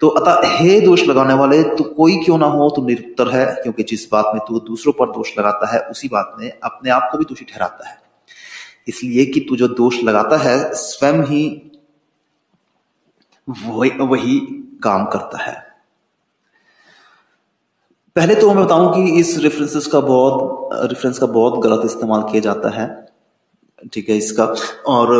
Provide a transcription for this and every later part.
तो अतः, हे दोष लगाने वाले, तू कोई क्यों ना हो? तू निरुत्तर है, क्योंकि जिस बात में तू दूसरों पर दोष लगाता है, उसी बात में अपने आप को भी दोषी ठहराता है। इसलिए कि तू जो दोष लगाता है, स्वयं ही वही वही काम करता है। पहले तो मैं बताऊँ कि इस रेफरेंसेस का बहुत रेफरेंस का बहुत गलत इस्तेमाल किया जाता है। ठीक है, इसका, और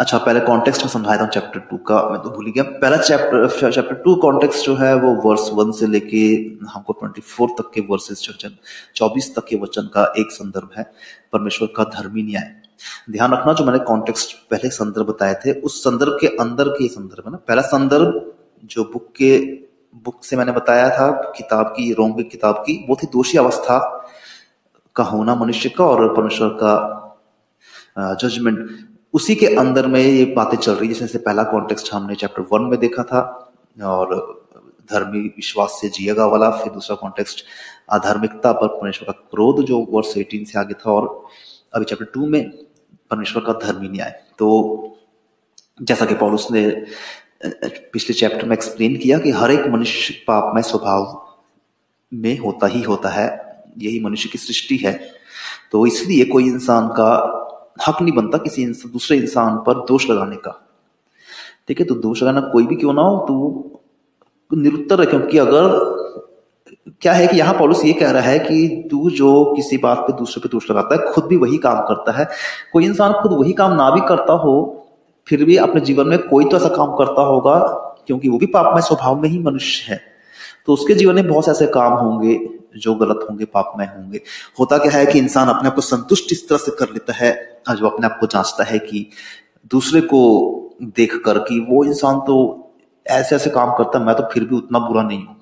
अच्छा पहले कॉन्टेक्स्ट में समझाया था चैप्टर टू का, मैं तो भूल गया। पहला चैप्टर चैप्टर टू कॉन्टेक्स्ट जो है, वो वर्स वन से लेके हमको ट्वेंटी फोर तक के वर्सेस वचन चौबीस तक के वचन का एक संदर्भ है, परमेश्वर का धर्मी न्याय। ध्यान रखना, जो मैंने कॉन्टेक्स्ट पहले संदर्भ बताए थे, उस संदर्भ के अंदर के संदर्भ है ना। पहला संदर्भ, जो बुक के बुक से मैंने बताया था, किताब की, रोम किताब की, वो थी दोषी अवस्था का होना मनुष्य का और परमेश्वर का जजमेंट उसी के अंदर में ये बातें चल रही है जैसे पहला कॉन्टेक्स्ट हमने चैप्टर वन में देखा था, और धर्मी विश्वास से जिएगा वाला, फिर दूसरा कॉन्टेक्स्ट आधार्मिकता पर परमेश्वर का क्रोध जो वर्ष एटीन से आगे था, और अभी चैप्टर टू में परमेश्वर का धर्मी न्याय। तो जैसा कि पॉलुस ने पिछले चैप्टर में एक्सप्लेन किया कि हर एक मनुष्य पापमय स्वभाव में होता ही होता है, यही मनुष्य की सृष्टि है। तो इसलिए कोई इंसान का हक नहीं बनता किसी दूसरे इंसान पर दोष लगाने का। ठीक है तो दोष लगाना कोई भी क्यों ना हो तो निरुत्तर है क्योंकि अगर क्या है कि यहाँ पॉलिस ये कह रहा है कि तू जो किसी बात पे दूसरे पे दोष लगाता है, खुद भी वही काम करता है। कोई इंसान खुद वही काम ना भी करता हो, फिर भी अपने जीवन में कोई तो ऐसा काम करता होगा, क्योंकि वो भी पापमय स्वभाव में ही मनुष्य है। तो उसके जीवन में बहुत से ऐसे काम होंगे जो गलत होंगे, पापमय होंगे। होता क्या है कि इंसान अपने आप को संतुष्ट इस तरह से कर लेता है जो अपने आप को जांचता है कि दूसरे को देख कर कि वो इंसान तो ऐसे ऐसे काम करता मैं तो फिर भी उतना बुरा नहीं हूँ।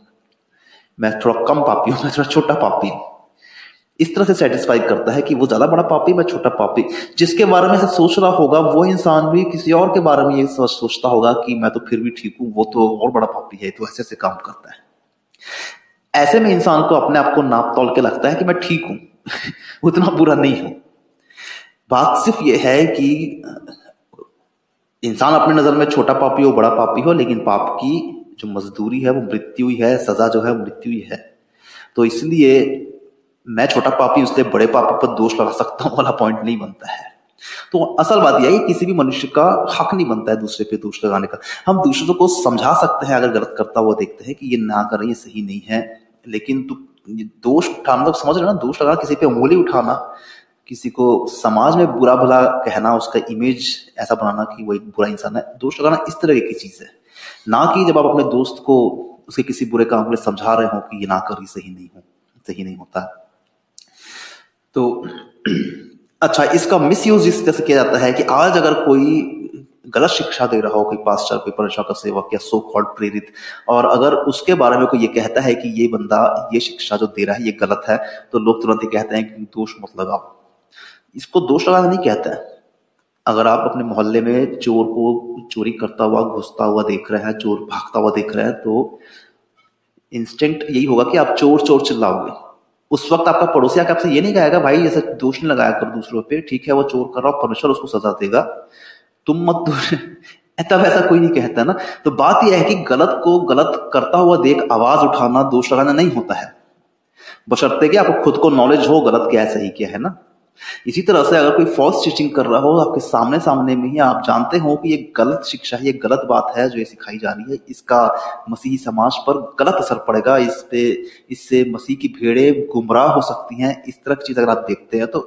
मैं थोड़ा कम पापी हूँ, मैं थोड़ा छोटा पापी हूँ। इस तरह से सेटिस्फाई करता है कि वो ज़्यादा बड़ा पापी, मैं छोटा पापी। जिसके बारे में सोच रहा होगा, वो इंसान भी किसी और के बारे में ये सोचता होगा कि मैं तो फिर भी ठीक हूँ, वो तो और बड़ा पापी है तो ऐसे ऐसे काम करता है। ऐसे में इंसान को अपने आप को नाप तोल के लगता है कि मैं ठीक हूँ। उतना बुरा नहीं हूँ। बात सिर्फ़ यह है कि, इंसान अपने नज़र में छोटा पापी हो, बड़ा पापी हो, लेकिन पाप की जो मजदूरी है, वो मृत्यु ही है, सजा जो है, वो मृत्यु ही है। तो इसलिए मैं छोटा पापी उससे बड़े पापी पर दोष लगा सकता हूँ वाला पॉइंट नहीं बनता है। तो असल बात यह है, किसी भी मनुष्य का हक नहीं बनता है दूसरे पे दोष लगाने का। हम दूसरों को समझा सकते हैं, अगर गलत करता हुआ देखते हैं कि ये ना करें ये सही नहीं है, लेकिन तू दोष उठाना तो समझ रहे ना, दोष लगाना, किसी पे उंगली उठाना, किसी को समाज में बुरा भला कहना, उसका इमेज ऐसा बनाना कि वो एक बुरा इंसान है, दोष लगाना इस तरह की चीज़ है। ना कि जब आप अपने दोस्त को उसके किसी बुरे काम के लिए समझा रहे हो कि ये ना कर सही नहीं हो, सही नहीं होता। तो अच्छा इसका मिस यूज़ इस तरह से किया जाता है कि आज अगर कोई गलत शिक्षा दे रहा हो, कोई पास्टर कोई परमेश्वर का सेवक या सो कॉल्ड प्रेरित, और अगर उसके बारे में कोई ये कहता है कि ये बंदा ये शिक्षा जो दे रहा है, ये गलत है तो लोग तुरंत ही कहते हैं कि दोष मत लगाओ। इसको दोष लगाना नहीं कहता है। अगर आप अपने मोहल्ले में चोर को चोरी करता हुआ, घुसता हुआ देख रहे हैं, चोर भागता हुआ देख रहे हैं तो इंस्टेंट यही होगा कि आप चोर चोर चिल्लाओगे। उस वक्त आपका पड़ोसी आके आपसे ये नहीं कहेगा, भाई, ऐसा दोष नहीं लगाया कर दूसरों पे, ठीक है, वो चोर कर रहा हो परमेश्वर उसको सजा देगा। तुम मत तब ऐसा कोई नहीं कहता ना। तो बात यह है कि गलत को गलत करता हुआ देख, आवाज़ उठाना, दोष लगाना नहीं होता है। बशर्ते कि आपको खुद को नॉलेज हो, गलत क्या है सही क्या है ना? इसी तरह से अगर कोई फॉल्स टीचिंग कर रहा हो आपके सामने सामने में ही आप जानते हो कि ये गलत शिक्षा है, ये गलत बात है जो ये सिखाई जा रही है। इसका मसीही समाज पर गलत असर पड़ेगा। इस पे, इससे मसीह की भीड़े गुमराह हो सकती हैं। इस तरह की चीज़ अगर आप देखते हैं तो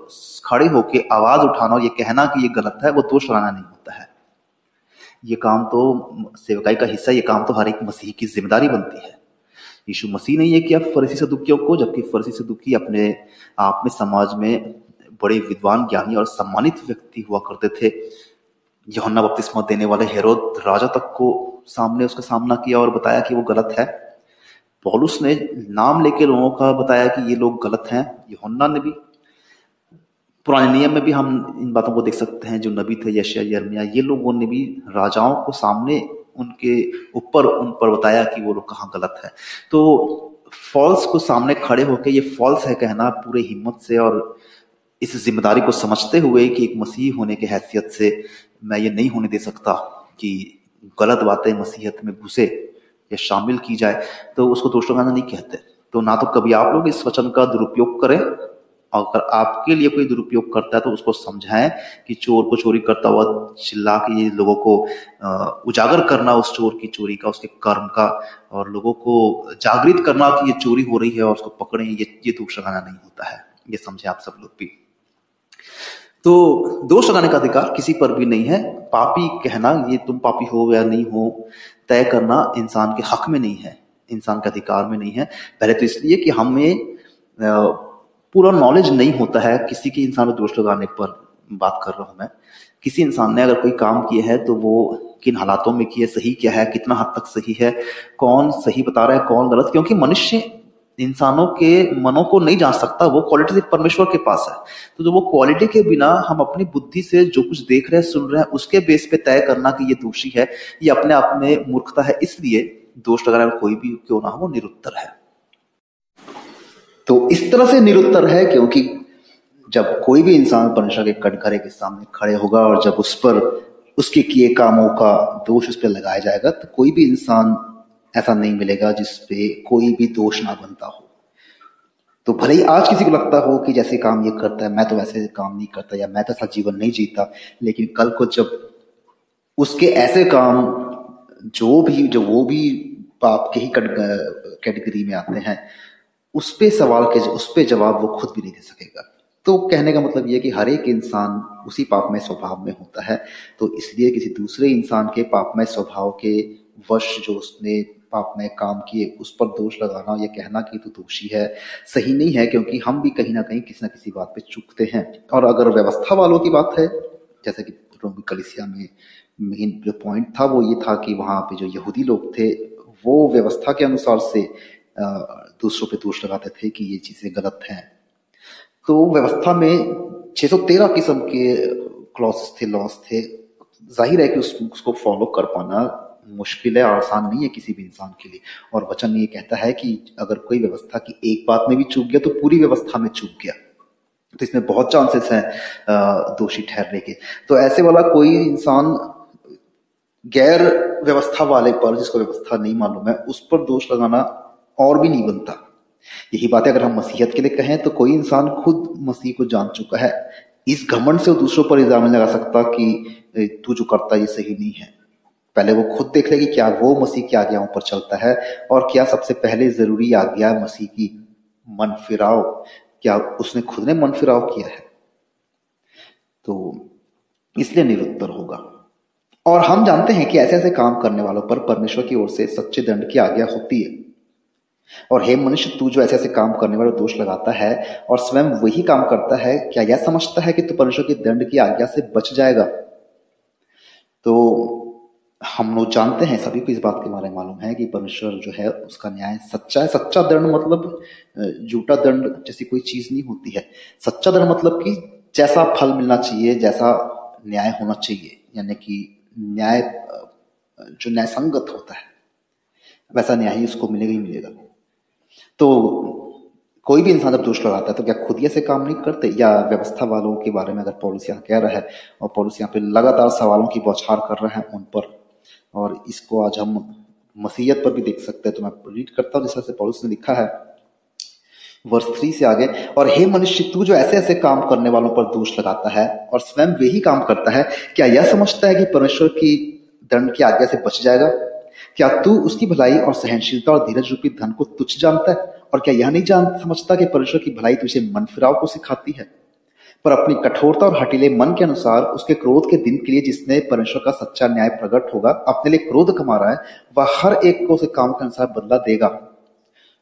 खड़े होकर आवाज़ उठाना और ये कहना कि ये गलत है, वो दोष लगाना नहीं होता है। ये काम तो सेवकाई का हिस्सा ये काम तो हर एक मसीह की ज़िम्मेदारी बनती है। यीशु मसीह ने यह किया फरसी सदुकियों को, जबकि फरसी सदुकी अपने आप में समाज में बड़े विद्वान, ज्ञानी और सम्मानित व्यक्ति हुआ करते थे। यौना बपतिस्मा देने वाले हेरोद राजा तक को सामने उसका सामना किया और बताया कि वो गलत है। पॉलुस ने नाम लेके लोगों का बताया कि ये लोग गलत हैं। यौना ने भी, पुराने नियम में भी हम इन बातों को देख सकते हैं, जो नबी थे यशिया यर्मिया ये लोगों ने भी राजाओं को सामने उनके ऊपर, उन पर बताया कि वो लोग कहाँ गलत है। तो फॉल्स को सामने खड़े होकर ये फॉल्स है कहना पूरे हिम्मत से और इस ज़िम्मेदारी को समझते हुए कि एक मसीह होने की हैसियत से मैं ये नहीं होने दे सकता कि गलत बातें मसीहत में घुसे या शामिल की जाए तो उसको दोष लगाना नहीं कहते। तो ना तो कभी आप लोग इस वचन का दुरुपयोग करें और अगर आपके लिए कोई दुरुपयोग करता है तो उसको समझाएँ कि चोर को चोरी करता हुआ चिल्ला के लोगों को उजागर करना उस चोर की चोरी का, उसके कर्म का, और लोगों को जागृत करना कि ये चोरी हो रही है और उसको पकड़े, ये ये दोष लगाना नहीं होता है। ये समझे आप सब लोग भी। तो दोष लगाने का अधिकार किसी पर भी नहीं है। पापी कहना, ये तुम पापी हो या नहीं हो, तय करना इंसान के हक में नहीं है, इंसान के अधिकार में नहीं है। पहले तो इसलिए कि हमें पूरा नॉलेज नहीं होता है किसी के इंसान को दोष लगाने पर, बात कर रहा हूँ मैं। किसी इंसान ने अगर कोई काम किया है तो वो किन हालातों में किया, सही क्या है, कितना हद तक सही है, कौन सही बता रहा है, कौन गलत, क्योंकि मनुष्य इंसानों के मनों को नहीं जान सकता, वो क्वालिटी सिर्फ़ परमेश्वर के पास है। तो जो वो क्वालिटी के बिना हम अपनी बुद्धि से जो कुछ देख रहे हैं, सुन रहे हैं, उसके बेस पे तय करना कि ये दोषी है, ये अपने आप में मूर्खता है, इसलिए दोष लगाने कोई भी क्यों ना हो निरुत्तर है। तो इस तरह से निरुत्तर है क्योंकि जब कोई भी इंसान परमेश्वर के कटघरे के सामने खड़े होगा और जब उस पर उसके किए कामों का दोष उस पर लगाया जाएगा तो कोई भी इंसान ऐसा नहीं मिलेगा जिसपे कोई भी दोष ना बनता हो। तो भले ही आज किसी को लगता हो कि जैसे काम ये करता है, मैं तो वैसे काम नहीं करता या मैं तो ऐसा जीवन नहीं जीता, लेकिन कल को जब उसके ऐसे काम जो भी, जो वो भी पाप के ही कैटेगरी में आते हैं, उस पे सवाल के, उस पे जवाब वो खुद भी नहीं दे सकेगा। तो कहने का मतलब ये कि हर एक इंसान उसी पाप में स्वभाव में होता है तो इसलिए किसी दूसरे इंसान के पाप में स्वभाव के वश जो उसने पाप में काम किए उस पर दोष लगाना या कहना कि तो दोषी है सही नहीं है क्योंकि हम भी कहीं ना कहीं किसी ना किसी बात पे चुकते हैं। और अगर व्यवस्था वालों की बात है जैसे कि रोमी कलिसिया में मेन जो पॉइंट था वो ये था कि वहाँ पे जो यहूदी लोग थे वो व्यवस्था के अनुसार से दूसरों पे दोष लगाते थे कि ये चीज़ें गलत हैं। तो व्यवस्था में 613 किस्म के क्लॉसेस थे लॉस थे। ज़ाहिर है कि उस, उसको फॉलो कर पाना मुश्किल है आसान नहीं है किसी भी इंसान के लिए। और वचन ये कहता है कि अगर कोई व्यवस्था की एक बात में भी चूक गया तो पूरी व्यवस्था में चूक गया। तो इसमें बहुत चांसेस हैं दोषी ठहरने के। तो ऐसे वाला कोई इंसान गैर व्यवस्था वाले पर, जिसको व्यवस्था नहीं मालूम है, उस पर दोष लगाना और भी नहीं बनता। यही बात है अगर हम मसीहत के लिए कहें तो कोई इंसान खुद मसीह को जान चुका है। इस घमंड से वो दूसरों पर इल्ज़ाम लगा सकता कि तू जो करता ये सही नहीं है। पहले वो खुद देख ले कि क्या वो मसीह की आज्ञाओं पर चलता है और क्या सबसे पहले ज़रूरी आज्ञा मसीह की मन फिराव क्या उसने खुद ने मन फिराव किया है? तो इसलिए निरुत्तर होगा। और हम जानते हैं कि ऐसे ऐसे काम करने वालों पर परमेश्वर की ओर से सच्चे दंड की आज्ञा होती है। और हे मनुष्य, तू जो ऐसे ऐसे काम करने वाले दोष लगाता है और स्वयं वही काम करता है, क्या यह समझता है कि तू परमेश्वर के दंड की आज्ञा से बच जाएगा? तो हम लोग जानते हैं, सभी को इस बात के बारे में मालूम है कि परमेश्वर जो है, उसका न्याय सच्चा है। सच्चा दंड मतलब झूठा दंड जैसी कोई चीज़ नहीं होती है। सच्चा दंड मतलब कि जैसा फल मिलना चाहिए, जैसा न्याय होना चाहिए। यानी कि न्याय जो न्याय संगत होता है, वैसा न्याय ही उसको मिलेगा ही मिलेगा। तो कोई भी इंसान जब दोष लगाता है तो क्या खुद ही ऐसे काम नहीं करते? या व्यवस्था वालों के बारे में अगर पॉलिस यहाँ कह रहा है, और पॉलिस यहाँ पे लगातार सवालों की बौछार कर रहे हैं उन पर और इसको आज हम मसीहत पर भी देख सकते हैं। तो मैं रीड करता हूँ, जिस से ने लिखा है। वर्ष थ्री से आगे, और हे मनुष्य, तू जो ऐसे ऐसे काम करने वालों पर दोष लगाता है और स्वयं वही काम करता है, क्या यह समझता है कि परमेश्वर की दंड की आज्ञा से बच जाएगा? क्या तू उसकी भलाई और सहनशीलता और धीरज रूपी धन को तुच्छ जानता है? और क्या यह नहीं जान, समझता कि परमेश्वर की भलाई तुझे मन फिराव को सिखाती है? पर अपनी कठोरता और हटीले मन के अनुसार उसके क्रोध के दिन के लिए जिसने परमेश्वर का सच्चा न्याय प्रकट होगा, अपने लिए क्रोध कमा रहा है, वह हर एक को उसे काम के अनुसार बदला देगा।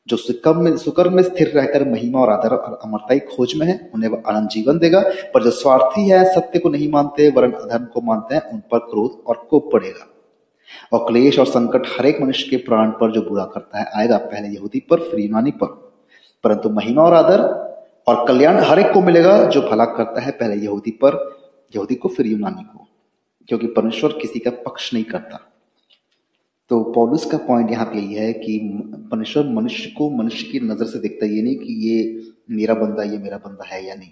जो सुकर्म में सुकर्म में स्थिर रहकर महिमा और आदर और अमरता की खोज में है, उन्हें वह आनंद जीवन देगा। पर जो स्वार्थी है, सत्य को नहीं मानते, वरन अधर्म को मानते हैं, उन पर क्रोध और कोप पड़ेगा। और क्लेश और संकट हर एक मनुष्य के प्राण पर जो बुरा करता है, आएगा पहले यहूदी पर, फिर यूनानी पर। परंतु महिमा और आदर और कल्याण हर एक को मिलेगा जो भला करता है पहले यहूदी पर, यहूदी को, फिर यूनानी को। क्योंकि परमेश्वर किसी का पक्ष नहीं करता। तो पॉलुस का पॉइंट यहाँ पे यही है कि परमेश्वर मनुष्य को मनुष्य की नज़र से देखता ये नहीं कि ये मेरा बंदा ये मेरा बंदा है या नहीं।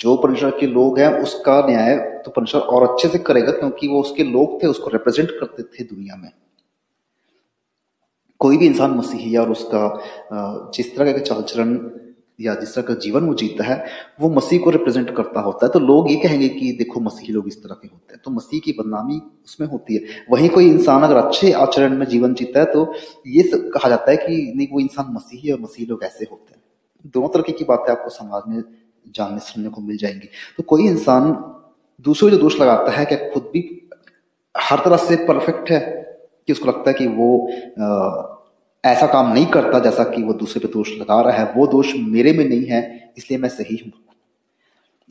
जो परमेश्वर के लोग हैं, उसका न्याय तो परमेश्वर और अच्छे से करेगा, क्योंकि वो उसके लोग थे, उसको रिप्रेजेंट करते थे दुनिया में। कोई भी इंसान मसीही और उसका जिस तरह का चाल चलन या जिस तरह का जीवन वो जीता है वो मसीह को रिप्रेजेंट करता होता है। तो लोग ये कहेंगे कि देखो मसीही लोग इस तरह के होते हैं। तो मसीह की बदनामी उसमें होती है। वहीं कोई इंसान अगर अच्छे आचरण में जीवन जीता है तो ये कहा जाता है कि नहीं वो इंसान मसीही और मसीही लोग ऐसे होते हैं। दोनों तरह की बातें आपको समाज में जानने सुनने को मिल जाएँगी। तो कोई इंसान दूसरों जो दोष लगाता है क्या खुद भी हर तरह से परफेक्ट है कि उसको लगता है कि वो आ, ऐसा काम नहीं करता जैसा कि वो दूसरे पे दोष लगा रहा है। वो दोष मेरे में नहीं है, इसलिए मैं सही हूँ।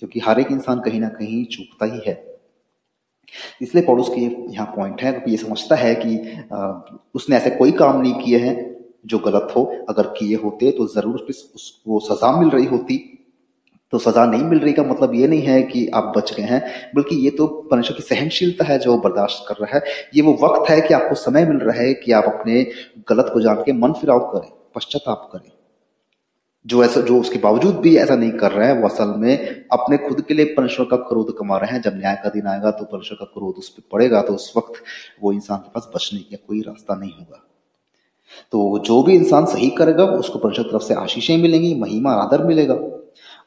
क्योंकि हर एक इंसान कहीं ना कहीं चूकता ही है। इसलिए पड़ोस के यहाँ पॉइंट है, क्योंकि ये समझता है कि उसने ऐसे कोई काम नहीं किए हैं जो गलत हो। अगर किए होते तो ज़रूर उसको सजा मिल रही होती। तो सजा नहीं मिल रही का मतलब ये नहीं है कि आप बच गए हैं, बल्कि ये तो परमेश्वर की सहनशीलता है जो बर्दाश्त कर रहा है। ये वो वक्त है कि आपको समय मिल रहा है कि आप अपने गलत को जान के मन फिराव करें, पश्चाताप करें। जो ऐसा, जो उसके बावजूद भी ऐसा नहीं कर रहे हैं, वो असल में अपने खुद के लिए परमेश्वर का क्रोध कमा रहे हैं। जब न्याय का दिन आएगा तो परमेश्वर का क्रोध उस पर पड़ेगा तो उस वक्त वो इंसान के पास बचने का कोई रास्ता नहीं होगा। तो जो भी इंसान सही करेगा, उसको परमेश्वर तरफ़ से आशीषें मिलेंगी, महिमा, आदर मिलेगा।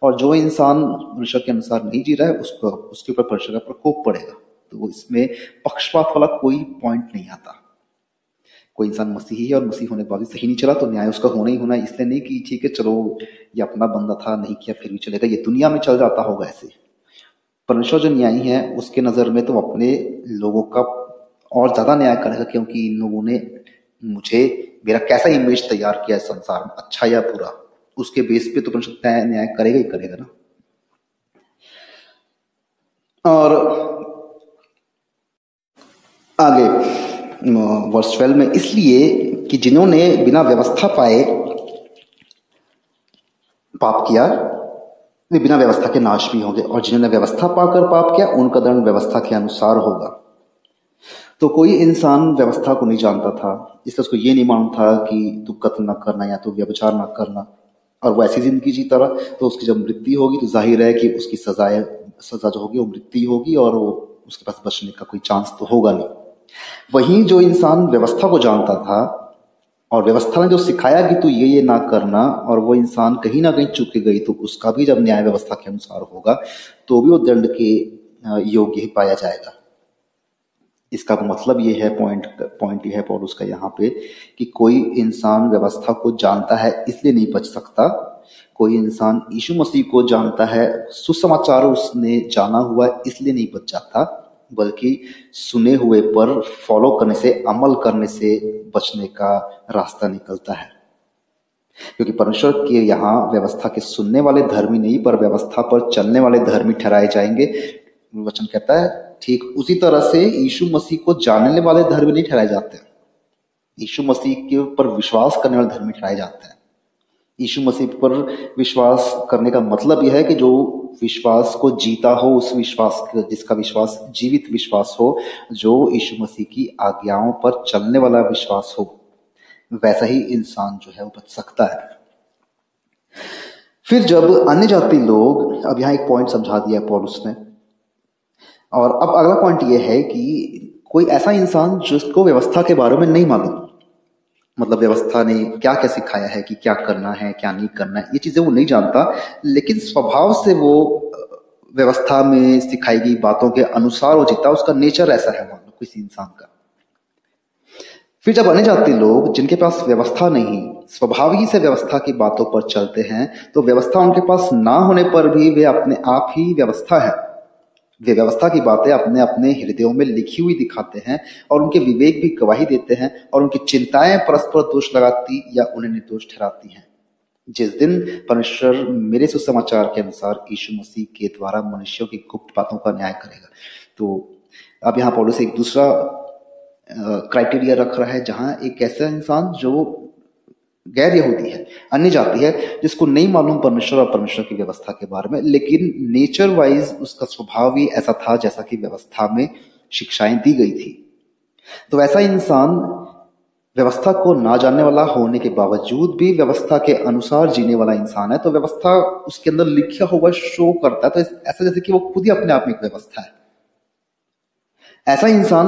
और जो इंसान मनुष्य के अनुसार नहीं जी रहा है, उसको, उसके ऊपर परमेश्वर का प्रकोप पड़ेगा। तो इसमें पक्षपात वाला कोई पॉइंट नहीं आता। कोई इंसान मसीही है और मसीह होने के बाद सही नहीं चला तो न्याय उसका होना ही होना इसलिए नहीं कि ठीक है, चलो, ये अपना बंदा था, नहीं किया, फिर भी चलेगा। ये दुनिया में चल जाता होगा ऐसे। परमेश्वर जो न्यायी है, उसके नज़र में तो अपने लोगों का और ज़्यादा न्याय करेगा, क्योंकि इन लोगों ने मुझे, मेरा कैसा इमेज तैयार किया है संसार में अच्छा या बुरा? उसके बेस पे तो परिषद न्याय करेगा ही करेगा ना। और आगे वर्ष ट्वेल्व में, इसलिए कि जिन्होंने बिना व्यवस्था पाए पाप किया, वे बिना व्यवस्था के नाश भी होंगे। और जिन्होंने व्यवस्था पाकर पाप किया, उनका दंड व्यवस्था के अनुसार होगा। तो कोई इंसान व्यवस्था को नहीं जानता था। इसलिए उसको ये नहीं मालूम था कि तू कत्ल ना करना या तू व्यवचार ना करना। और वो ऐसी ज़िंदगी जीता रहा तो उसकी जब मृत्यु होगी तो ज़ाहिर है कि उसकी सजाए, सजा जो होगी, वो मृत्यु होगी और वो उसके पास बचने का कोई चांस तो होगा नहीं। वहीं जो इंसान व्यवस्था को जानता था और व्यवस्था ने जो सिखाया कि तू ये ये ना करना और वो इंसान कहीं ना कहीं चुके गई तो उसका भी जब न्याय व्यवस्था के अनुसार होगा तो भी वो दंड के योग्य ही पाया जाएगा। इसका मतलब ये है पॉइंट पॉइंट ये है पॉलुस का यहाँ पे कि कोई इंसान व्यवस्था को जानता है इसलिए नहीं बच सकता। कोई इंसान यीशु मसीह को जानता है, सुसमाचार उसने जाना हुआ इसलिए नहीं बच जाता, बल्कि सुने हुए पर फॉलो करने से, अमल करने से बचने का रास्ता निकलता है। क्योंकि परमेश्वर के यहाँ व्यवस्था के सुनने वाले धर्मी नहीं, पर व्यवस्था पर चलने वाले धर्मी ठहराए जाएँगे। वचन कहता है, ठीक उसी तरह से यीशु मसीह को जानने वाले धर्म नहीं ठहराए जाते यीशु मसीह के ऊपर विश्वास करने वाले धर्म ठहराए जाते हैं। यीशु मसीह पर विश्वास करने का मतलब यह है कि जो विश्वास को जीता हो, उस विश्वास जिसका विश्वास, जीवित विश्वास हो, जो यीशु मसीह की आज्ञाओं पर चलने वाला विश्वास हो, वैसा ही इंसान जो है वो बच सकता है। फिर जब अन्य जाति लोग, अब यहाँ एक पॉइंट समझा दिया पॉलुस ने और अब अगला पॉइंट ये है कि कोई ऐसा इंसान जिसको व्यवस्था के बारे में नहीं मालूम मतलब व्यवस्था ने क्या क्या सिखाया है कि क्या करना है, क्या नहीं करना है, ये चीज़ें वो नहीं जानता, लेकिन स्वभाव से वो व्यवस्था में सिखाई गई बातों के अनुसार वो जीता उसका नेचर ऐसा है मान लो किसी इंसान का। फिर जब अन्य जाते लोग जिनके पास व्यवस्था नहीं, स्वभाव ही से व्यवस्था की बातों पर चलते हैं तो व्यवस्था उनके पास ना होने पर भी वे अपने आप ही व्यवस्था है। व्यवस्था की बातें अपने अपने हृदयों में लिखी हुई दिखाते हैं और उनके विवेक भी गवाही देते हैं और उनकी चिंताएँ परस्पर दोष लगाती या उन्हें निर्दोष ठहराती हैं। जिस दिन परमेश्वर मेरे सुसमाचार के अनुसार यीशु मसीह के द्वारा मनुष्यों की गुप्त बातों का न्याय करेगा। तो अब यहाँ पॉलिस एक दूसरा क्राइटेरिया रख रहा है जहाँ एक ऐसा इंसान जो गैर यहूदी है, अन्य जाति है, जिसको नहीं मालूम परमेश्वर और परमेश्वर की व्यवस्था के बारे में, लेकिन नेचर वाइज उसका स्वभाव ही ऐसा था जैसा कि व्यवस्था में शिक्षाएँ दी गई थी। तो ऐसा इंसान व्यवस्था को ना जानने वाला होने के बावजूद भी व्यवस्था के अनुसार जीने वाला इंसान है तो व्यवस्था उसके अंदर लिखा हुआ शो करता है तो ऐसा जैसे कि वो खुद ही अपने आप में एक व्यवस्था है। ऐसा इंसान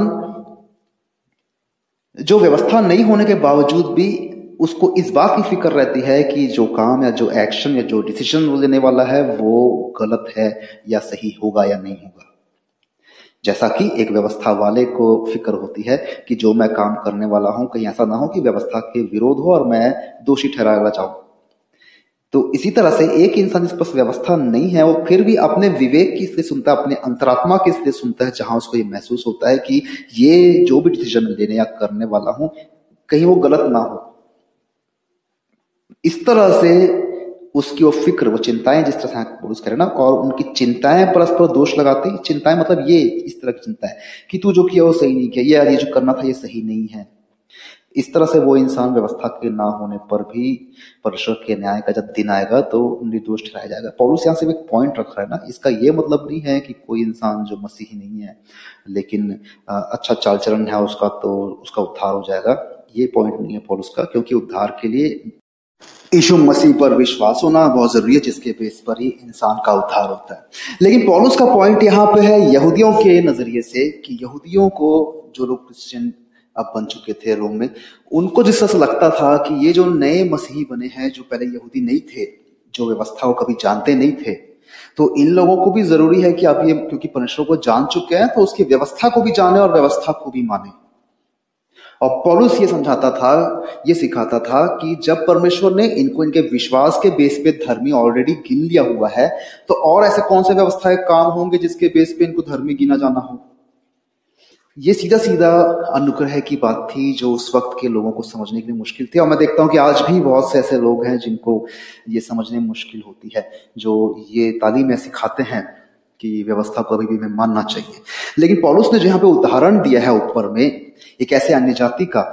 जो व्यवस्था नहीं होने के बावजूद भी उसको इस बात की फ़िक्र रहती है कि जो काम या जो एक्शन या जो डिसीज़न वो लेने वाला है, वो गलत है या सही होगा या नहीं होगा। जैसा कि एक व्यवस्था वाले को फ़िक्र होती है कि जो मैं काम करने वाला हूँ, कहीं ऐसा ना हो कि व्यवस्था के विरोध हो और मैं दोषी ठहराया जाऊँ। तो इसी तरह से एक इंसान जिस पास व्यवस्था नहीं है, वो फिर भी अपने विवेक की इसलिए सुनता है, अपने अंतरात्मा की इसलिए सुनता है, जहाँ उसको ये महसूस होता है कि ये जो भी डिसीज़न लेने या करने वाला हूँ, कहीं वो गलत ना हो। इस तरह से उसकी वो फ़िक्र, वो चिंताएँ जिस तरह से पुरुष करें ना, और उनकी चिंताएँ परस्पर दोष लगाती चिंताएँ मतलब ये, इस तरह की चिंता है कि तू जो किया वो सही नहीं किया, ये ये जो करना था ये सही नहीं है। इस तरह से वो इंसान व्यवस्था के ना होने पर भी परमेश्वर के न्याय का जब दिन आएगा तो निर्दोष ठहराया जाएगा। पौलुस यहाँ से एक पॉइंट रख रहा है ना, इसका ये मतलब नहीं है कि कोई इंसान जो मसीही नहीं है, लेकिन अच्छा चाल चलन है उसका तो उसका उद्धार हो जाएगा। ये पॉइंट नहीं है पौलुस का, क्योंकि उद्धार के लिए यीशु मसीह पर विश्वास होना बहुत ज़रूरी है, जिसके बेस पर ही इंसान का उद्धार होता है। लेकिन पॉलुस का पॉइंट यहाँ पे है, यहूदियों के नज़रिए से कि यहूदियों को जो लोग क्रिश्चियन अब बन चुके थे रोम में, उनको जिस तरह से लगता था कि ये जो नए मसीही बने हैं, जो पहले यहूदी नहीं थे, जो व्यवस्था को कभी जानते नहीं थे तो इन लोगों को भी ज़रूरी है कि आप ये, क्योंकि परमेश्वर को जान चुके हैं तो उसकी व्यवस्था को भी जाने और व्यवस्था को भी माने। और पौलुस ये समझाता था, ये सिखाता था कि जब परमेश्वर ने इनको, इनके विश्वास के बेस पे धर्मी ऑलरेडी गिन लिया हुआ है तो और ऐसे कौन से व्यवस्थाएँ काम होंगे जिसके बेस पे इनको धर्मी गिना जाना हो? ये सीधा सीधा अनुग्रह की बात थी जो उस वक्त के लोगों को समझने के लिए मुश्किल थी। और मैं देखता हूँ कि आज भी बहुत से ऐसे लोग हैं जिनको ये समझने मुश्किल होती है, जो ये तालीम में सिखाते हैं कि व्यवस्था अभी भी में मानना चाहिए। लेकिन पॉलुस ने जो यहाँ पे उदाहरण दिया है ऊपर में एक ऐसे अन्य जाति का,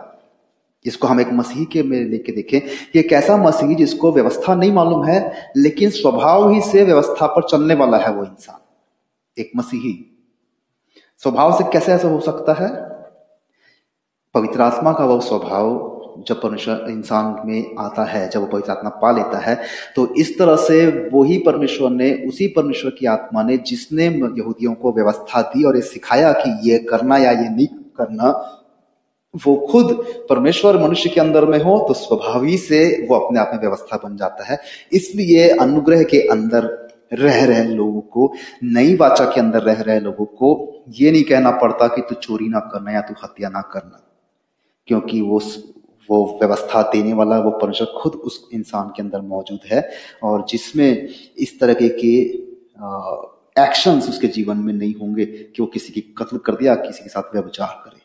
जिसको हम एक मसीह के में लेके देखें, कि एक ऐसा मसीह जिसको व्यवस्था नहीं मालूम है, लेकिन स्वभाव ही से व्यवस्था पर चलने वाला है वो इंसान। एक मसीही। स्वभाव से कैसे ऐसा हो सकता है? पवित्र आत्मा का वह स्वभाव जब परमेश्वर इंसान में आता है, जब वो पवित्र आत्मा पा लेता है तो इस तरह से वही परमेश्वर ने, उसी परमेश्वर की आत्मा ने, जिसने यहूदियों को व्यवस्था दी और ये सिखाया कि ये करना या ये नहीं करना वो खुद परमेश्वर मनुष्य के अंदर में हो तो स्वभावी से वो अपने आप में व्यवस्था बन जाता है। इसलिए अनुग्रह के अंदर रह रहे लोगों को, नई वाचा के अंदर रह रहे लोगों को ये नहीं कहना पड़ता कि तू चोरी ना करना या तू हत्या ना करना। क्योंकि वो वो व्यवस्था देने वाला, वो परमेश्वर खुद उस इंसान के अंदर मौजूद है और जिसमें इस तरह के एक्शंस उसके जीवन में नहीं होंगे कि वो किसी की कत्ल कर दिया, किसी के साथ व्यवचार करे।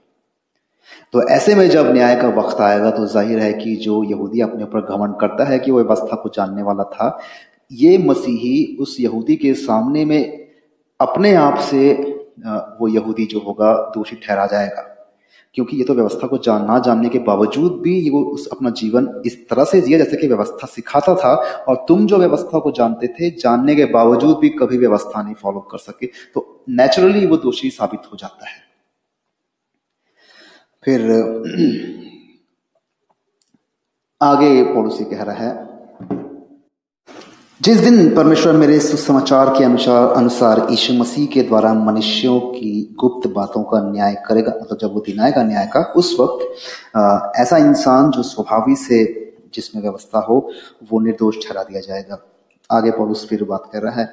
तो ऐसे में जब न्याय का वक्त आएगा तो ज़ाहिर है कि जो यहूदी अपने ऊपर घमंड करता है कि वो व्यवस्था को जानने वाला था, ये मसीही उस यहूदी के सामने में अपने आप से वो यहूदी जो होगा, दोषी ठहरा जाएगा। क्योंकि ये तो व्यवस्था को जान, ना जानने के बावजूद भी ये वो उस अपना जीवन इस तरह से जिया जैसे कि व्यवस्था सिखाता था, और तुम जो व्यवस्था को जानते थे, जानने के बावजूद भी कभी व्यवस्था नहीं फॉलो कर सके। तो नेचुरली वो दोषी साबित हो जाता है। फिर, आगे पड़ोसी कह रहा है, जिस दिन परमेश्वर मेरे सुसमाचार के अनुसार अनुसार यीशु मसीह के द्वारा मनुष्यों की गुप्त बातों का न्याय करेगा मतलब जब वो दिन आएगा न्याय का, उस वक्त ऐसा इंसान जो स्वभावी से जिसमें व्यवस्था हो, वो निर्दोष ठहरा दिया जाएगा। आगे पौलुस फिर बात कर रहा है।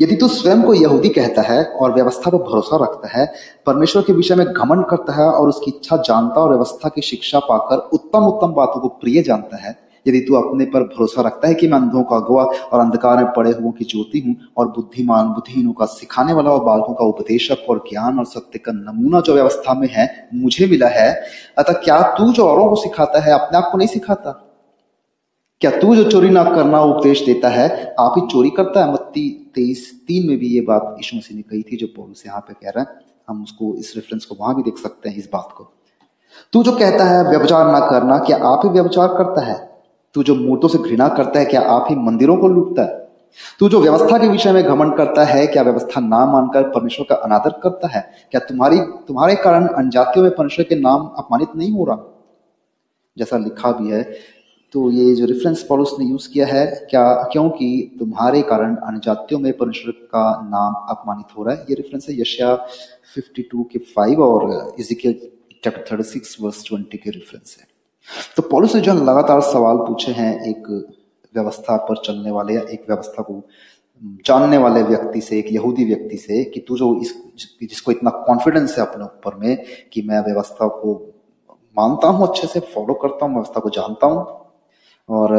यदि तू स्वयं को यहूदी कहता है और व्यवस्था पर भरोसा रखता है, परमेश्वर के विषय में घमंड करता है और उसकी इच्छा जानता और व्यवस्था की शिक्षा पाकर उत्तम उत्तम बातों को प्रिय जानता है, यदि तू अपने पर भरोसा रखता है कि मैं अंधों का अगुआ और अंधकार में पड़े हुओं की ज्योति हूँ और बुद्धिमान, बुद्धिहीनों का सिखाने वाला और बालकों का उपदेशक और ज्ञान और सत्य का नमूना जो व्यवस्था में है, मुझे मिला है, अतः क्या तू जो औरों को सिखाता है, अपने आप को नहीं सिखाता? क्या तू जो चोरी ना करना उपदेश देता है, आप ही चोरी करता है? मत्ती तेईस तीन में भी ये बात यीशु मसीह ने कही थी, जो पौलुस यहाँ पे कह रहा है। हम उसको इस रेफरेंस को वहाँ भी देख सकते हैं, इस बात को। तू जो कहता है व्यवचार ना करना, क्या आप ही व्यवचार करता है? तू जो मूर्तों से घृणा करता है, क्या आप ही मंदिरों को लूटता है? तू जो व्यवस्था के विषय में घमंड करता है, क्या व्यवस्था ना मानकर परमेश्वर का अनादर करता है? क्या तुम्हारी, तुम्हारे कारण अनजातियों में परमेश्वर के नाम अपमानित नहीं हो रहा? जैसा लिखा भी है तो ये जो रेफरेंस पॉलुस ने यूज़ किया है, क्या, क्योंकि तुम्हारे कारण अनजातियों में परमेश्वर का नाम अपमानित हो रहा है, ये रेफरेंस है यशिया 52 के 5 और Ezekiel chapter thirty six verse twenty के रेफरेंस है। तो पॉलिस ने जो लगातार सवाल पूछे हैं एक व्यवस्था पर चलने वाले या एक व्यवस्था को जानने वाले व्यक्ति से, एक यहूदी व्यक्ति से कि तू जो इस, जिसको इतना कॉन्फिडेंस है अपने ऊपर में कि मैं व्यवस्था को मानता हूँ, अच्छे से फॉलो करता हूँ, व्यवस्था को जानता हूँ और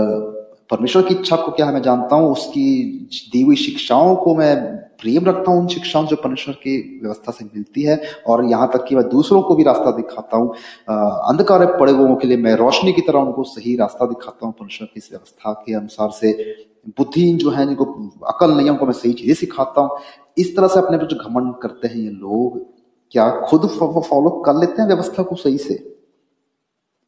परमेश्वर की इच्छा को क्या है मैं जानता हूँ, उसकी दी हुई शिक्षाओं को मैं प्रेम रखता हूँ, उन शिक्षाओं जो परमेश्वर की व्यवस्था से मिलती है। और यहाँ तक कि मैं दूसरों को भी रास्ता दिखाता हूँ अंधकार पड़े हुओं के लिए मैं रोशनी की तरह उनको सही रास्ता दिखाता हूँ परमेश्वर की इस व्यवस्था के अनुसार से। बुद्धि जो है, जिनको अकल नहीं है, उनको मैं सही चीज़ें सिखाता हूँ। इस तरह से अपने पर जो घमंड करते हैं ये लोग, क्या खुद फॉलो कर लेते हैं व्यवस्था को सही से?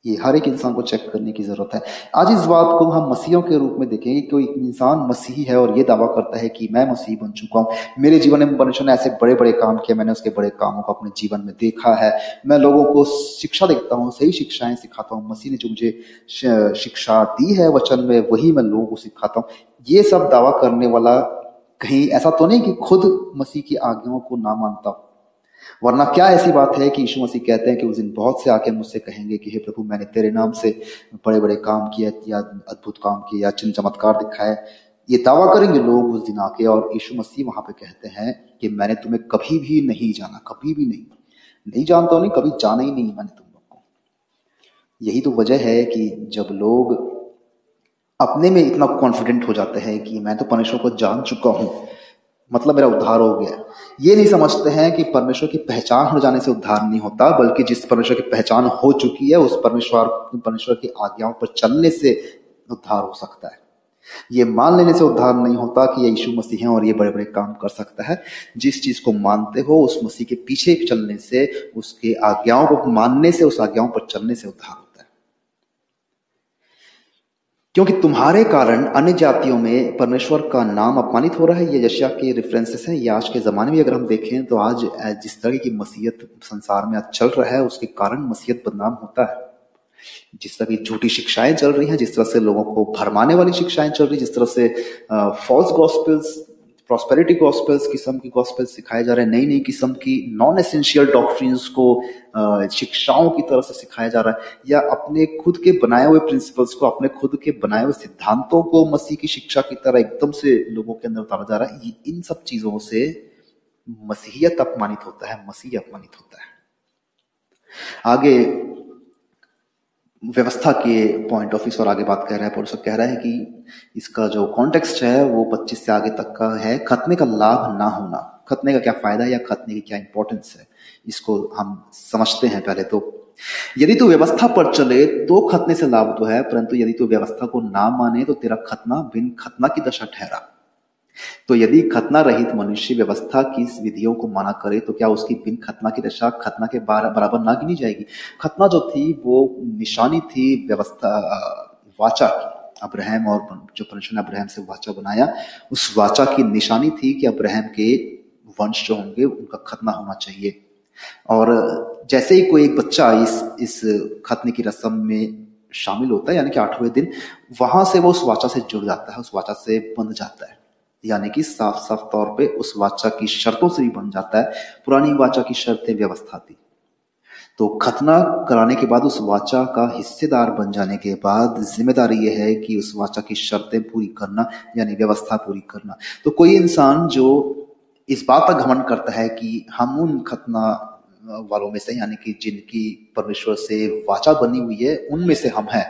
ये हर एक इंसान को चेक करने की ज़रूरत है। आज इस बात को हम मसीहों के रूप में देखेंगे कोई इंसान मसीही है और ये दावा करता है कि मैं मसीह बन चुका हूँ। मेरे जीवन में परमेश्वर ने ऐसे बड़े बड़े काम किए, मैंने उसके बड़े कामों को अपने जीवन में देखा है। मैं लोगों को शिक्षा देखता हूँ, सही शिक्षाएँ सिखाता हूँ। मसीह ने जो मुझे शिक्षा दी है वचन में, वही मैं लोगों को सिखाता हूँ। ये सब दावा करने वाला कहीं ऐसा तो नहीं कि खुद मसीह की आज्ञाओं को ना मानता वरना क्या ऐसी बात है कि यीशु मसीह कहते हैं कि उस दिन बहुत से आके मुझसे कहेंगे कि, हे प्रभु, मैंने तेरे नाम से बड़े बड़े काम किए, या अद्भुत काम किए, या चिन्ह चमत्कार दिखाए। ये दावा करेंगे लोग उस दिन आके और यीशु मसीह वहाँ पे कहते हैं कि, मैंने तुम्हें कभी भी नहीं जाना, कभी भी नहीं। नहीं जानता नहीं, कभी जाना ही नहीं मैंने तुम लोग को। यही तो वजह है कि जब लोग अपने में इतना कॉन्फिडेंट हो जाते हैं कि मैं तो परमेश्वर को जान चुका हूँ मतलब मेरा उद्धार हो गया। ये नहीं समझते हैं कि परमेश्वर की पहचान हो जाने से उद्धार नहीं होता, बल्कि जिस परमेश्वर की पहचान हो चुकी है, उस परमेश्वर परमेश्वर की आज्ञाओं पर चलने से उद्धार हो सकता है। ये मान लेने से उद्धार नहीं होता कि ये यीशु मसीह है और ये बड़े बड़े काम कर सकता है। जिस चीज़ को मानते हो, उस मसीह के पीछे चलने से, उसके आज्ञाओं को मानने से, उस आज्ञाओं पर चलने से उद्धार क्योंकि तुम्हारे कारण अन्य जातियों में परमेश्वर का नाम अपमानित हो रहा है। ये यशिया के रेफरेंसेस हैं। ये आज के ज़माने में अगर हम देखें तो आज जिस तरह की मसीहत संसार में आज चल रहा है, उसके कारण मसीहत बदनाम होता है। जिस तरह की झूठी शिक्षाएँ चल रही हैं, जिस तरह से लोगों को भरमाने वाली शिक्षाएँ चल रही जिस तरह से फॉल्स गॉस्पेल्स प्रॉस्पेरिटी गॉस्पेल्स किस्म की गॉस्पेल्स सिखाए जा रहे हैं नई नई किस्म की नॉन एसेंशियल डॉक्ट्रिन्स को शिक्षाओं की तरह से सिखाया जा रहा है या अपने खुद के बनाए हुए प्रिंसिपल्स को अपने खुद के बनाए हुए सिद्धांतों को मसीह की शिक्षा की तरह एकदम से लोगों के अंदर उतारा जा रहा है इन सब चीज़ों से मसीहियत अपमानित होता है मसीह अपमानित होता है आगे व्यवस्था के पॉइंट ऑफ़ व्यू और आगे बात कर रहा है पर कह रहा है कि इसका जो कॉन्टेक्स्ट है, वो 25 से आगे तक का है। खतने का लाभ ना होना। खतने का क्या फ़ायदा है या खतने की क्या इंपॉर्टेंस है? इसको हम समझते हैं पहले तो। यदि तू व्यवस्था पर चले तो खतने से लाभ तो है, परंतु यदि तू व्यवस्था को ना माने तो तेरा खतना बिन खतना की दशा ठहरा। तो यदि खतना रहित मनुष्य व्यवस्था की विधियों को माना करे तो क्या उसकी बिन खतना की दशा खतना के बराबर ना गिनी जाएगी? खतना जो थी, वो निशानी थी व्यवस्था वाचा की। अब्राहम और जो परमेश्वर ने अब्राहम से वाचा बनाया, उस वाचा की निशानी थी कि अब्राहम के वंश जो होंगे, उनका खतना होना चाहिए। और जैसे ही कोई एक बच्चा इस इस खतने की रस्म में शामिल होता है, यानी कि आठवें दिन, वहाँ से वो उस वाचा से जुड़ जाता है, उस वाचा से बंध जाता है। यानी कि साफ़ साफ़ तौर पे उस वाचा की शर्तों से भी बन जाता है। पुरानी वाचा की शर्तें व्यवस्था थी। तो खतना कराने के बाद उस वाचा का हिस्सेदार बन जाने के बाद ज़िम्मेदारी यह है कि उस वाचा की शर्तें पूरी करना, यानी व्यवस्था पूरी करना। तो कोई इंसान जो इस बात का घमंड करता है कि हम उन खतना वालों में से, यानी कि जिनकी परमेश्वर से वाचा बनी हुई है, उनमें से हम हैं।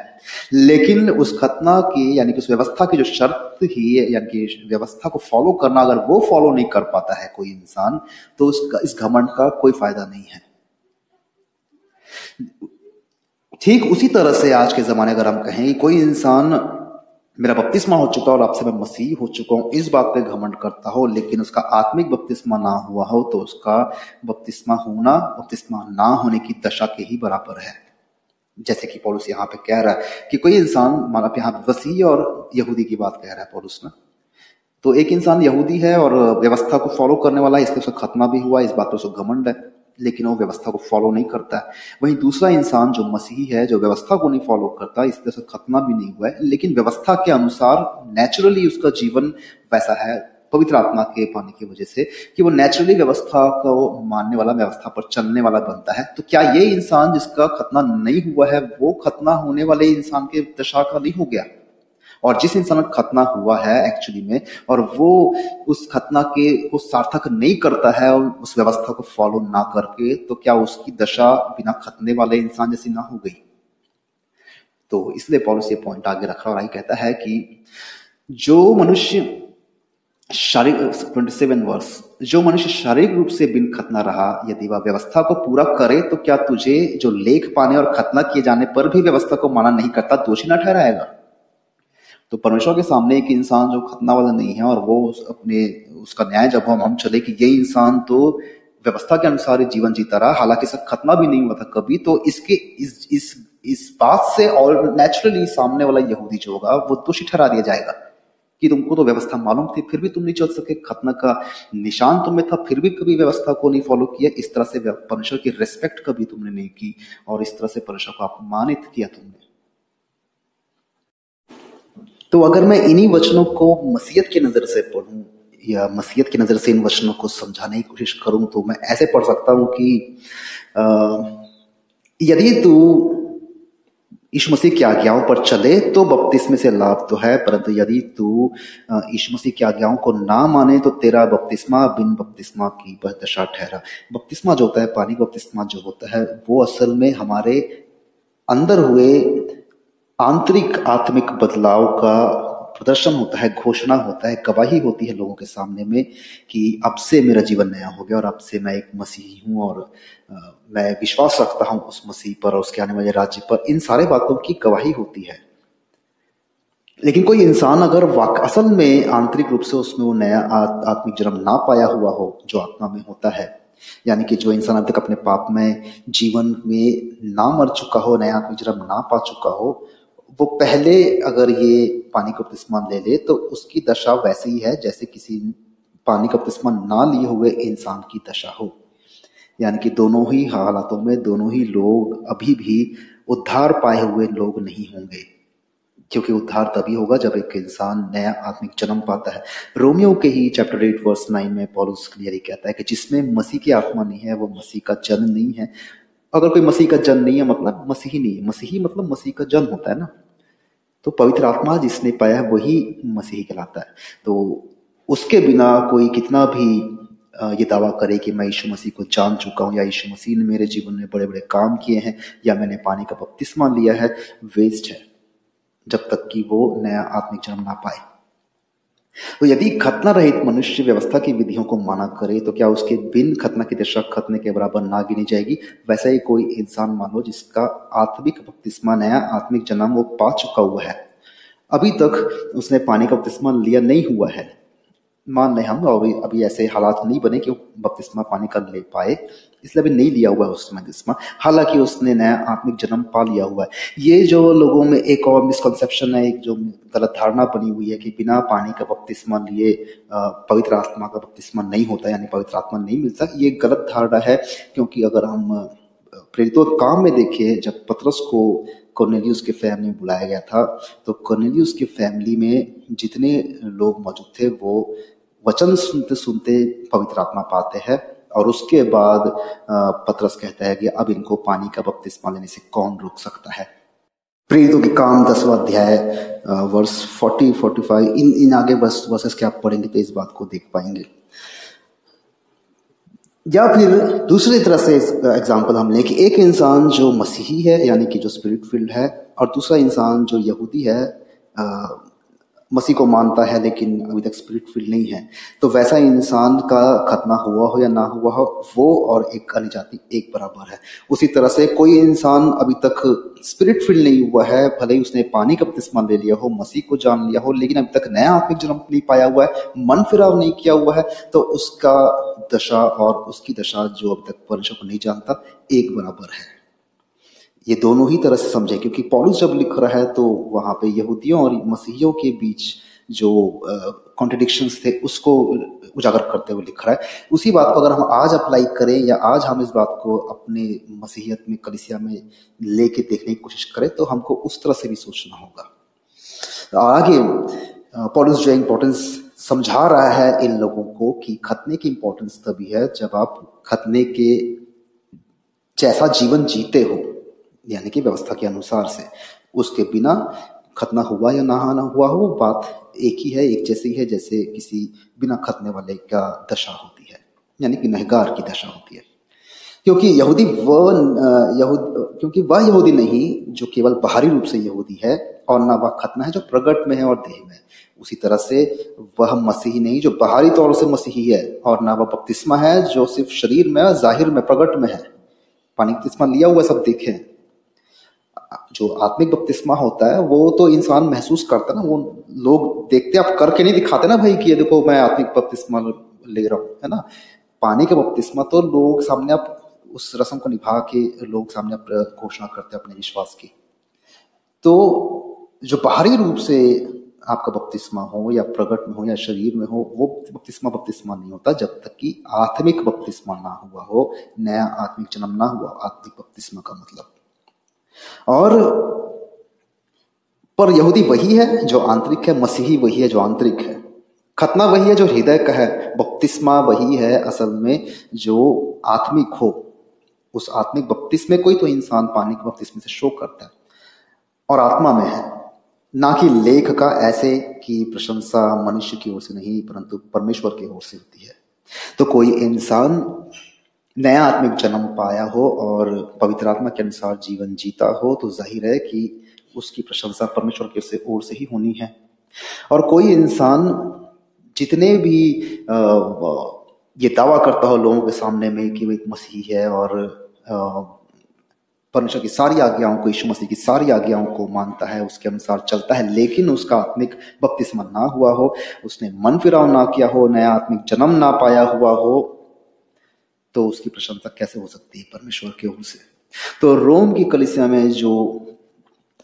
लेकिन उस खतना की, यानी कि उस व्यवस्था की जो शर्त ही है यानी कि व्यवस्था को फॉलो करना, अगर वो फॉलो नहीं कर पाता है कोई इंसान तो उसका, इस घमंड का कोई फ़ायदा नहीं है। ठीक उसी तरह से आज के जमाने, अगर हम कहें, कोई इंसान मेरा बपतिस्मा हो चुका और आपसे मैं मसीह हो चुका हूँ। इस बात पे घमंड करता हो, लेकिन उसका आत्मिक बपतिस्मा ना हुआ हो तो उसका बपतिस्मा होना, बपतिस्मा ना होने की दशा के ही बराबर है। जैसे कि पौलुस यहाँ पे कह रहा है कि कोई इंसान, माना यहाँ पे वसीह और यहूदी की बात कह रहा है पौलुस में तो एक इंसान यहूदी है और व्यवस्था को फॉलो करने वाला है इसलिए उसका खत्मा भी हुआ, इस बात पर उसको घमंड है। लेकिन वो व्यवस्था को फॉलो नहीं करता है। वहीं दूसरा इंसान जो मसीही है, जो व्यवस्था को नहीं फॉलो करता, इस तरह से खतना भी नहीं हुआ है, लेकिन व्यवस्था के अनुसार नेचुरली उसका जीवन वैसा है, पवित्र आत्मा के पाने की वजह से कि वो नेचुरली व्यवस्था को मानने वाला, व्यवस्था पर चलने वाला बनता है। तो क्या ये इंसान जिसका खतना नहीं हुआ है, वो खतना होने वाले इंसान के दशा का नहीं हो गया? और जिस इंसान का खतना हुआ है एक्चुअली में, और वो उस खतना के, को सार्थक नहीं करता है और उस व्यवस्था को फॉलो ना करके तो क्या उसकी दशा बिना खतने वाले इंसान जैसी ना हो गई? तो इसलिए पॉलिसी पॉइंट आगे रखा और आई कहता है कि जो मनुष्य शारीरिक ट्वेंटी सेवन वर्ष जो मनुष्य शारीरिक रूप से बिन खतना रहा, यदि वह व्यवस्था को पूरा करे तो क्या तुझे जो लेख पाने और खतना किए जाने पर भी व्यवस्था को माना नहीं करता, दोषी न ठहराएगा? तो परमेश्वर के सामने एक इंसान जो खतना वाला नहीं है और वो अपने, उसका न्याय जब हम हम चले कि ये इंसान तो व्यवस्था के अनुसार जीवन जीता रहा, हालाँकि इसका खतना भी नहीं हुआ था कभी तो इसके, इस इस इस बात से और नेचुरली सामने वाला यहूदी जो होगा, वो दोषी ठहरा दिया जाएगा कि तुमको तो व्यवस्था मालूम थी, फिर भी तुम नहीं चल सके, खतना का निशान तुम्हें था, फिर भी कभी व्यवस्था को नहीं फॉलो किया, इस तरह से परमेश्वर की रिस्पेक्ट कभी तुमने नहीं की, और इस तरह से परमेश्वर को अपमानित किया तुमने। तो अगर मैं इन्हीं वचनों को मसीहत की नज़र से पढ़ूं या मसीहत की नज़र से इन वचनों को समझाने की कोशिश करूँ तो मैं ऐसे पढ़ सकता हूँ कि यदि तू यीशु मसीह की आज्ञाओं पर चले तो बपतिस्मे से लाभ तो है, परंतु यदि तू यीशु मसीह की आज्ञाओं को ना माने तो तेरा बपतिस्मा बिन बपतिस्मा की दशा ठहरा। बपतिस्मा जो होता है, पानी बपतिस्मा जो होता है, वो असल में हमारे अंदर हुए आंतरिक आत्मिक बदलाव का प्रदर्शन होता है, घोषणा होता है, गवाही होती है लोगों के सामने में कि अब से मेरा जीवन नया हो गया और अब से मैं एक मसीही हूँ और मैं विश्वास रखता हूँ उस मसीह पर और उसके आने वाले राज्य पर। इन सारे बातों की गवाही होती है। लेकिन कोई इंसान अगर वाक, असल में आंतरिक रूप से उसमें वो नया आत्मिक जन्म ना पाया हुआ हो, जो आत्मा में होता है, यानी कि जो इंसान अब तक अपने पाप में, जीवन में ना मर चुका हो, नया आत्मिक जन्म ना पा चुका हो वो पहले अगर ये पानी का बपतिस्मा ले ले तो उसकी दशा वैसे ही है जैसे किसी पानी का बपतिस्मा ना लिए हुए इंसान की दशा हो। यानी कि दोनों ही हालातों में दोनों ही लोग अभी भी उद्धार पाए हुए लोग नहीं होंगे। क्योंकि उद्धार तभी होगा जब एक इंसान नया आत्मिक जन्म पाता है। रोमियो के ही चैप्टर एट वर्स नाइन में पॉलुस क्लियरली कहता है कि जिसमें मसीह की आत्मा नहीं है, वो मसीह का जन्म नहीं है। अगर कोई मसीह का जन्म नहीं है मतलब मसीही नहीं है। मसीही मतलब मसीह का जन्म होता है ना। तो पवित्र आत्मा जिसने पाया है, वही मसीही कहलाता है। तो उसके बिना कोई कितना भी ये दावा करे कि मैं यीशु मसीह को जान चुका हूँ, या यीशु मसीह ने मेरे जीवन में बड़े बड़े काम किए हैं, या मैंने पानी का बपतिस्मा लिया है, वेस्ट है, जब तक कि वो नया आत्मिक जन्म ना पाए। तो यदि खतना रहित मनुष्य व्यवस्था की विधियों को माना करे तो क्या उसके बिन खतना की दशा खतने के बराबर ना गिनी जाएगी? वैसा ही कोई इंसान मान जिसका आत्मिक बपतिस्मा, नया आत्मिक जन्म वो पा चुका हुआ है। अभी तक उसने पानी का बपतिस्मा लिया नहीं हुआ है। मान लें हम अभी अभी ऐसे हालात नहीं बने कि वो बपतिस्मा पानी का ले पाए। इसलिए अभी नहीं लिया हुआ है उसने बपतिस्मा। हालाँकि उसने नया आत्मिक जन्म पा लिया हुआ है। ये जो लोगों में एक और मिसकंसेप्शन है, एक जो गलत धारणा बनी हुई है कि बिना पानी का बपतिस्मा लिए पवित्र आत्मा का बपतिस्मा नहीं होता, यानी पवित्र आत्मा नहीं मिलता, ये गलत धारणा है। क्योंकि अगर हम प्रेरितों काम में देखिए जब पत्रस को कॉर्नेलियस के फैमिली में बुलाया गया था तो कॉर्नेलियस की फैमिली में जितने लोग मौजूद थे, वो वचन सुनते सुनते पवित्र आत्मा पाते हैं और उसके बाद पत्रस कहता है कि अब इनको पानी का बपतिस्मा लेने से कौन रोक सकता है? प्रेरितों के काम दसवा अध्याय वर्ष फोर्टी फोर्टी फाइव, इन इन आगे बस वर्सेस के आप पढ़ेंगे तो इस बात को देख पाएँगे। या फिर दूसरी तरह से एग्ज़ाम्पल हम लें कि एक इंसान जो मसीही है, यानी कि जो स्पिरिट फ़ील्ड है, और दूसरा इंसान जो यहूदी है मसीह को मानता है, लेकिन अभी तक स्पिरिट फ़ील्ड नहीं है। तो वैसा इंसान का खतना हुआ हो या ना हुआ हो, वो और एक अन्य जाति एक बराबर है। उसी तरह से कोई इंसान अभी तक स्पिरिट फ़ील्ड नहीं हुआ है, भले ही उसने पानी का बपतिस्मा ले लिया हो, मसीह को जान लिया हो, लेकिन अभी तक नया आत्मिक जन्म नहीं पाया हुआ है, मन फिराव नहीं किया हुआ है तो उसका दशा और उसकी दशा जो अभी तक परमेश्वर को नहीं जानता, एक बराबर है। ये दोनों ही तरह से समझे, क्योंकि पॉलिस जब लिख रहा है तो वहाँ पे यहूदियों और मसीहियों के बीच जो कॉन्ट्रडिक्शंस थे, उसको उजागर करते हुए लिख रहा है। उसी बात को अगर हम आज अप्लाई करें या आज हम इस बात को अपने मसीहियत में, कलिसिया में लेके देखने की कोशिश करें तो हमको उस तरह से भी सोचना होगा। आगे पॉलिस जो इम्पोर्टेंस समझा रहा है इन लोगों को कि खतने की इम्पोर्टेंस तभी है जब आप खतने के जैसा जीवन जीते हो। यानी कि व्यवस्था के अनुसार से। उसके बिना खतना हुआ या ना ना हुआ हो, बात एक ही है, एक जैसी है, जैसे किसी बिना खतने वाले का दशा होती है, यानी कि नहगार की दशा होती है। क्योंकि यहूदी वह यहूद, क्योंकि वह यहूदी नहीं, जो केवल बाहरी रूप से यहूदी है, और ना वह खतना है जो प्रगट में है और देह में उसी तरह से वह मसीही नहीं, जो बाहरी तौर से मसीही है, और ना वह बपतिस्मा है, जो सिर्फ़ शरीर में ज़ाहिर में प्रगट में है। पानी बपतिस्मा लिया हुआ सब देखें। जो आत्मिक बपतिस्मा होता है, वो तो इंसान महसूस करता है ना, वो लोग देखते आप करके नहीं दिखाते ना भाई कि ये देखो मैं आत्मिक बपतिस्मा ले रहा हूँ, है ना? पानी का बपतिस्मा तो लोग सामने आप उस रस्म को निभा के लोग सामने आप घोषणा करते हैं अपने विश्वास की। तो जो बाहरी रूप से आपका बपतिस्मा हो या प्रगट में हो या शरीर में हो, वो बपतिस्मा बपतिस्मा नहीं होता, जब तक कि आत्मिक बपतिस्मा ना हुआ हो, नया आत्मिक जन्म ना हुआ, आत्मिक बपतिस्मा का मतलब। और पर यहूदी वही है जो आंतरिक है, मसीही वही है जो आंतरिक है। खतना वही है जो हृदय का है, बपतिस्मा वही है असल में जो आत्मिक हो। उस आत्मिक बपतिस्मे को ही तो इंसान पानी के बपतिस्मे से शो करता है और आत्मा में है। ना कि लेख का ऐसे कि प्रशंसा मनुष्य की ओर से नहीं, परंतु परमेश्वर की ओर से होती है। तो कोई इंसान नया आत्मिक जन्म पाया हो और पवित्र आत्मा के अनुसार जीवन जीता हो तो ज़ाहिर है कि उसकी प्रशंसा परमेश्वर के से ओर से ही होनी है। और कोई इंसान जितने भी ये दावा करता हो लोगों के सामने में कि वो एक मसीह है और परमेश्वर की सारी आज्ञाओं को, यीशु मसीह की सारी आज्ञाओं को मानता है, उसके अनुसार चलता है, लेकिन उसका आत्मिक बपतिस्मा ना हुआ हो, उसने मन फिराव ना किया हो, नया आत्मिक जन्म ना पाया हुआ हो तो उसकी प्रशंसा कैसे हो सकती है परमेश्वर के ओर से? तो रोम की कलिसिया में जो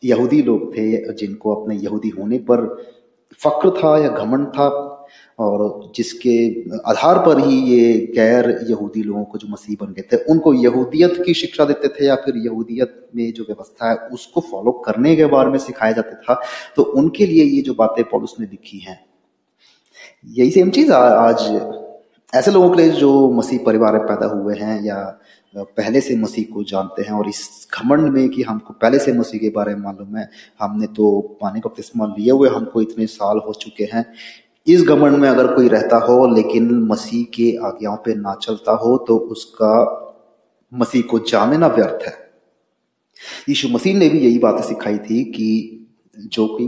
यहूदी लोग थे, जिनको अपने यहूदी होने पर फक्र था या घमंड था, और जिसके आधार पर ही ये गैर यहूदी लोगों को जो मसीह बन गए थे, उनको यहूदियत की शिक्षा देते थे या फिर यहूदियत में जो व्यवस्था है उसको फॉलो करने के बारे में सिखाया जाता था। तो उनके लिए ये जो बातें पॉलिस ने लिखी हैं, यही सेम चीज़ आज ऐसे लोगों के लिए जो मसीह परिवार में पैदा हुए हैं या पहले से मसीह को जानते हैं और इस घमंड में कि हमको पहले से मसीह के बारे में मालूम है, हमने तो पानी का बपतिस्मा लिए हुए हमको इतने साल हो चुके हैं। इस घमंड में अगर कोई रहता हो लेकिन मसीह के आज्ञाओं पे ना चलता हो तो उसका मसीह को जानना व्यर्थ है। यीशु मसीह ने भी यही बातें सिखाई थी कि जो कोई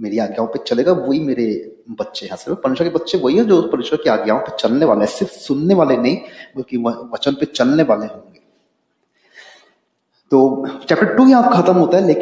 मेरी आज्ञाओं पे चलेगा, वही मेरे बच्चे हैं। सिर्फ़ परमेश्वर के बच्चे वही है जो परमेश्वर की आज्ञाओं पर चलने वाले हैं। सिर्फ़ सुनने वाले नहीं, बल्कि वचन पे चलने वाले होंगे। तो चैप्टर टू यहाँ खत्म होता है, लेकिन